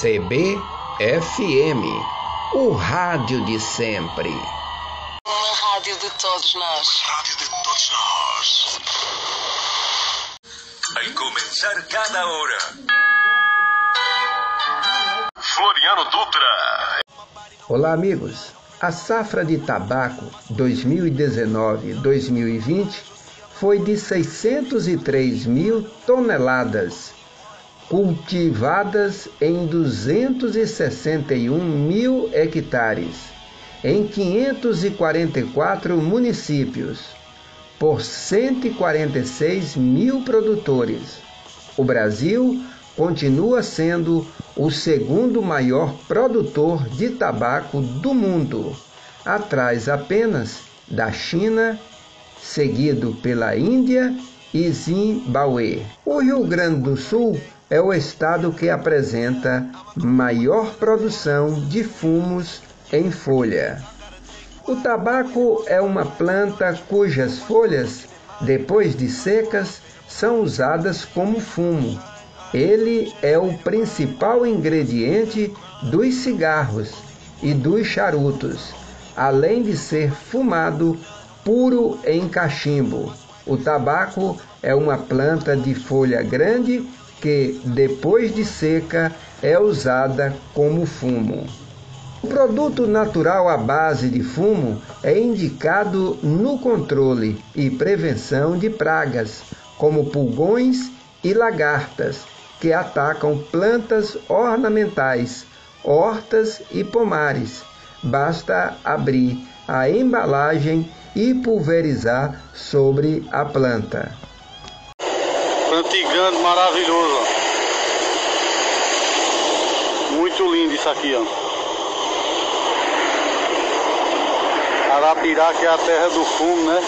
CBFM, o rádio de sempre. Uma rádio de todos nós. Rádio de todos nós. Al comenzar cada hora. Floriano Dutra. Olá, amigos. A safra de tabaco 2019-2020 foi de 603 mil toneladas, cultivadas em 261 mil hectares, em 544 municípios, por 146 mil produtores. O Brasil continua sendo o segundo maior produtor de tabaco do mundo, atrás apenas da China, seguido pela Índia e Zimbabue. O Rio Grande do Sul é o estado que apresenta maior produção de fumos em folha. O tabaco é uma planta cujas folhas, depois de secas, são usadas como fumo. Ele é o principal ingrediente dos cigarros e dos charutos, além de ser fumado puro em cachimbo. O tabaco é uma planta de folha grande que, depois de seca, é usada como fumo. O produto natural à base de fumo é indicado no controle e prevenção de pragas, como pulgões e lagartas, que atacam plantas ornamentais, hortas e pomares. Basta abrir a embalagem e pulverizar sobre a planta. Plantigando maravilhoso. Muito lindo isso aqui, ó. Arapiraca é a terra do fumo, né?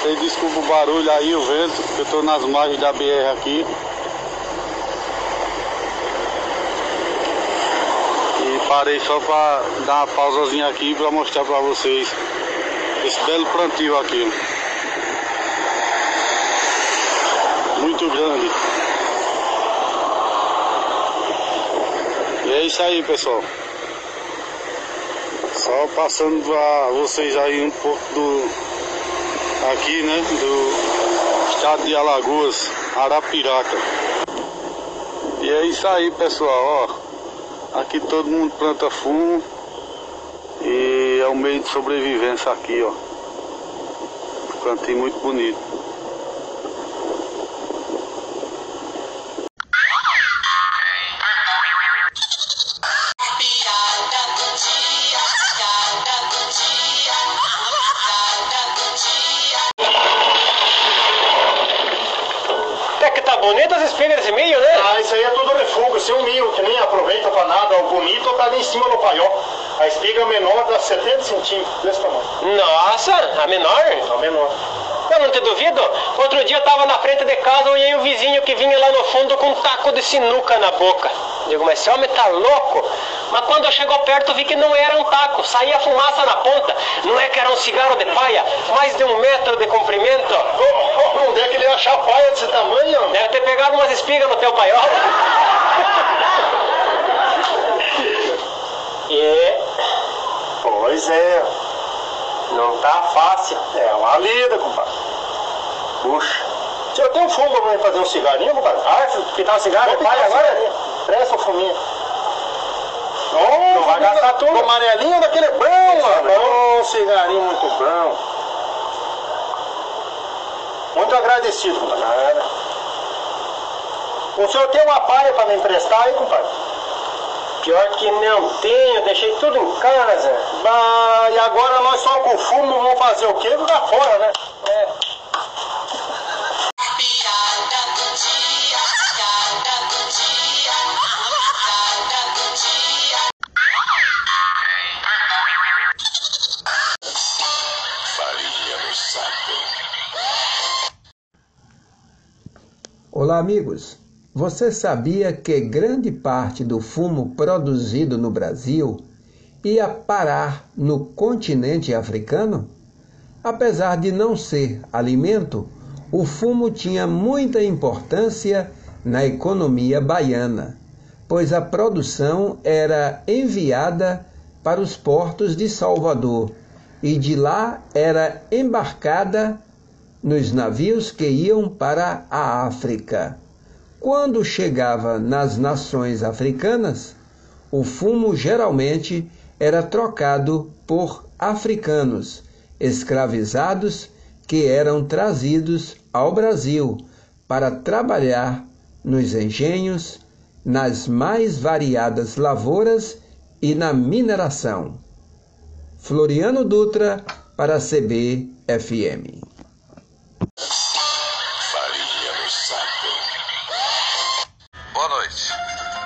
Vocês desculpem o barulho aí, o vento, eu estou nas margens da BR aqui. E parei só para dar uma pausazinha aqui para mostrar para vocês esse belo plantio aqui. Muito grande. E é isso aí, pessoal. Só passando para vocês aí um pouco do aqui, né, do estado de Alagoas, Arapiraca. E é isso aí, pessoal, ó. Aqui todo mundo planta fumo e é um meio de sobrevivência aqui, ó. Plantio muito bonito. Bonito as espigas desse milho, né? Ah, isso aí é tudo refugo. Se um milho que nem aproveita pra nada, o bonito tá ali em cima no paiol. A espiga menor dá 70 centímetros, desse tamanho. Nossa, a menor? A menor. Eu não te duvido. Outro dia eu tava na frente de casa, olhei um vizinho que vinha lá no fundo com um taco de sinuca na boca. Digo, mas esse homem tá louco? Mas quando eu chegou perto vi que não era um taco, saía fumaça na ponta. Não é que era um cigarro de paia, mais de um metro de comprimento. Oh, oh, onde é que ele ia achar paia desse tamanho? Deve ter pegado umas espigas no teu paiol. e Pois é. não tá fácil. É uma lida, compadre. Puxa. Se eu tenho um fumo pra fazer um cigarrinho, compadre. Ah, pintar um cigarro de paia agora? Presta o fuminho. Não vai gastar tudo. O amarelinho daquele é bom, mano. Um cigarrinho muito bom. Muito agradecido, compadre. O senhor tem uma palha pra me emprestar aí, compadre? Pior que não tenho, deixei tudo em casa. Bah, e agora nós só com fumo vamos fazer o quê? Jogar fora, né? É. Olá, amigos. Você sabia que grande parte do fumo produzido no Brasil ia parar no continente africano? Apesar de não ser alimento, o fumo tinha muita importância na economia baiana. pois a produção era enviada para os portos de Salvador e de lá era embarcada nos navios que iam para a África. Quando chegava nas nações africanas, o fumo geralmente era trocado por africanos escravizados que eram trazidos ao Brasil para trabalhar nos engenhos, nas mais variadas lavouras e na mineração. Floriano Dutra para CBFM.